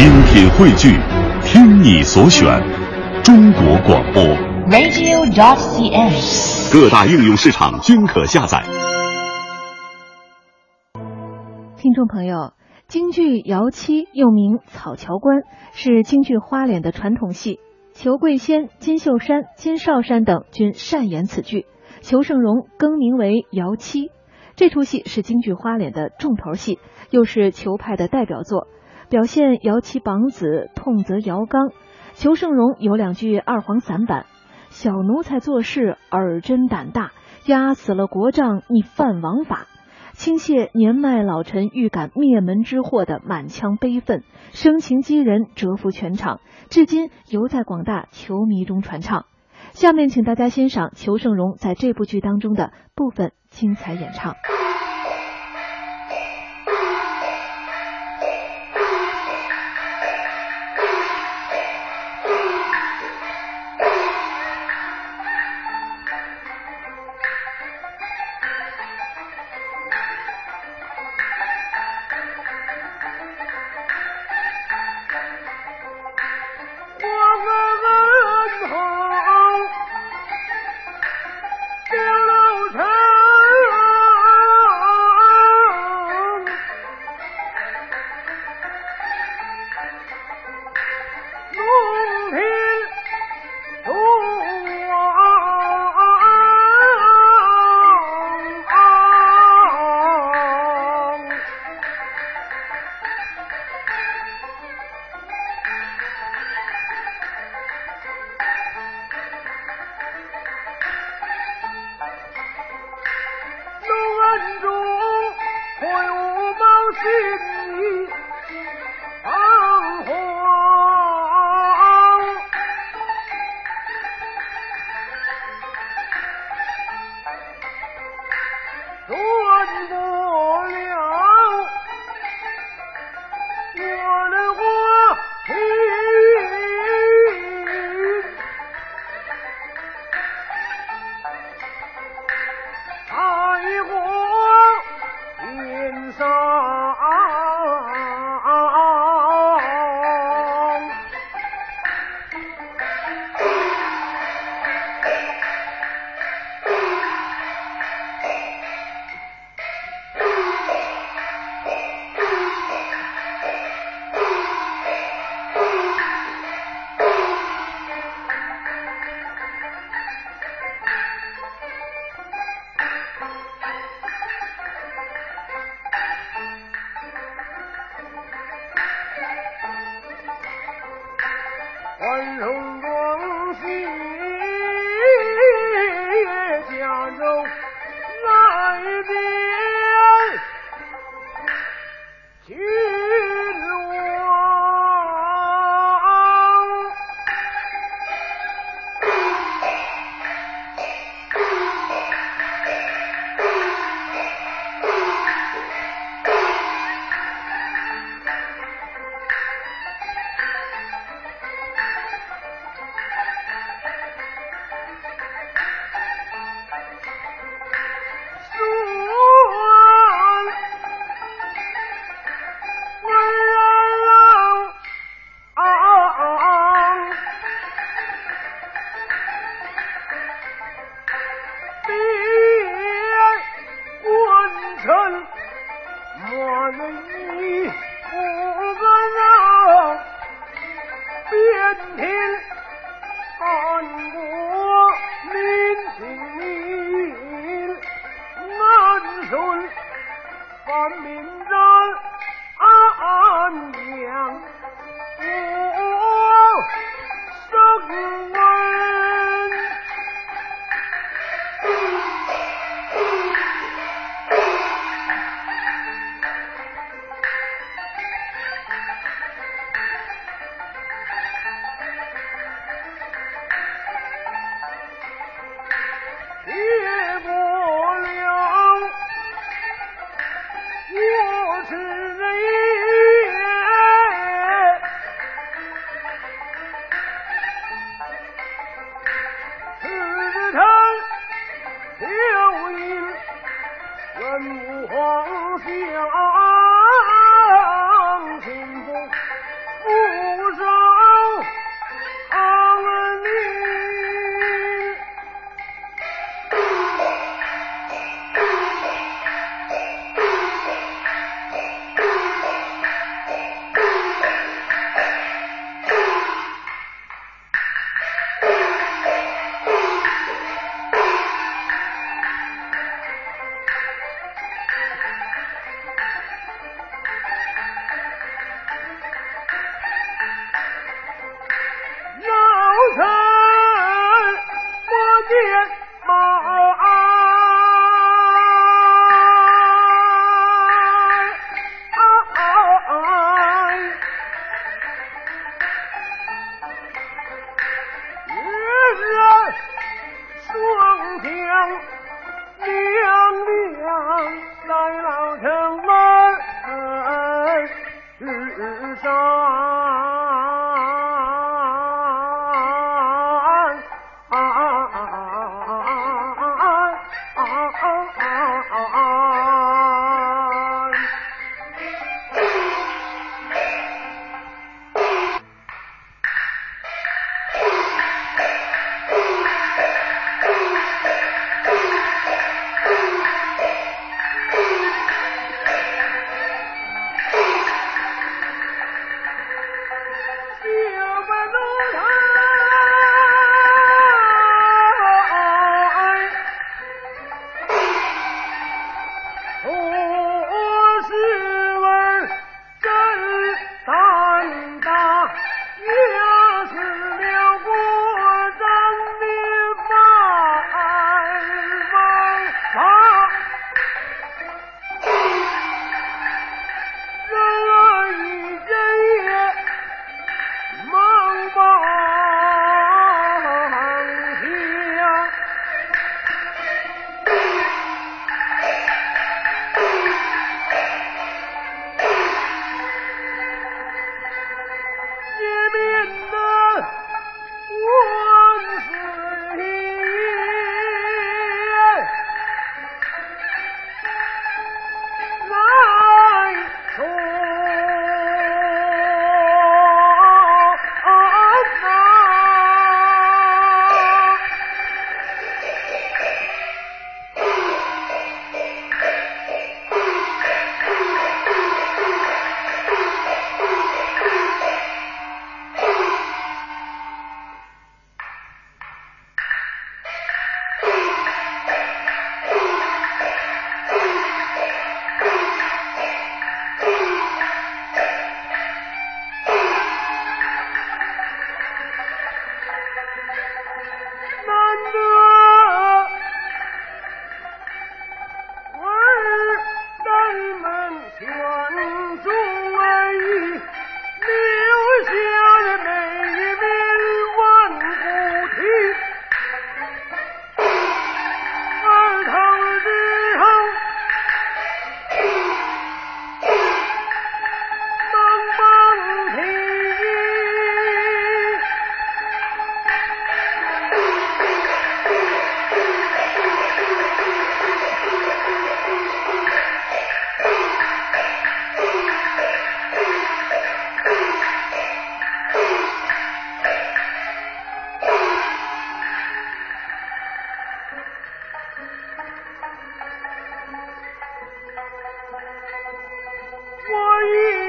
精品汇聚，听你所选，中国广播。radio.cn。各大应用市场均可下载。听众朋友，京剧《姚七》又名《草桥关》，是京剧花脸的传统戏。裘桂仙、金秀山、金少山等均擅演此剧，裘盛戎更名为姚七。这出戏是京剧花脸的重头戏，又是裘派的代表作，表现姚七绑子痛则姚刚。裘盛戎有两句二黄散板：“小奴才做事耳真胆大，压死了国丈你犯王法。”倾泻年迈老臣预感灭门之祸的满腔悲愤，声情激人，折服全场，至今犹在广大球迷中传唱。下面请大家欣赏裘盛戎在这部剧当中的部分精彩演唱。断不了我的花心，山。入花轿娘，娘来老城门，世上。我一。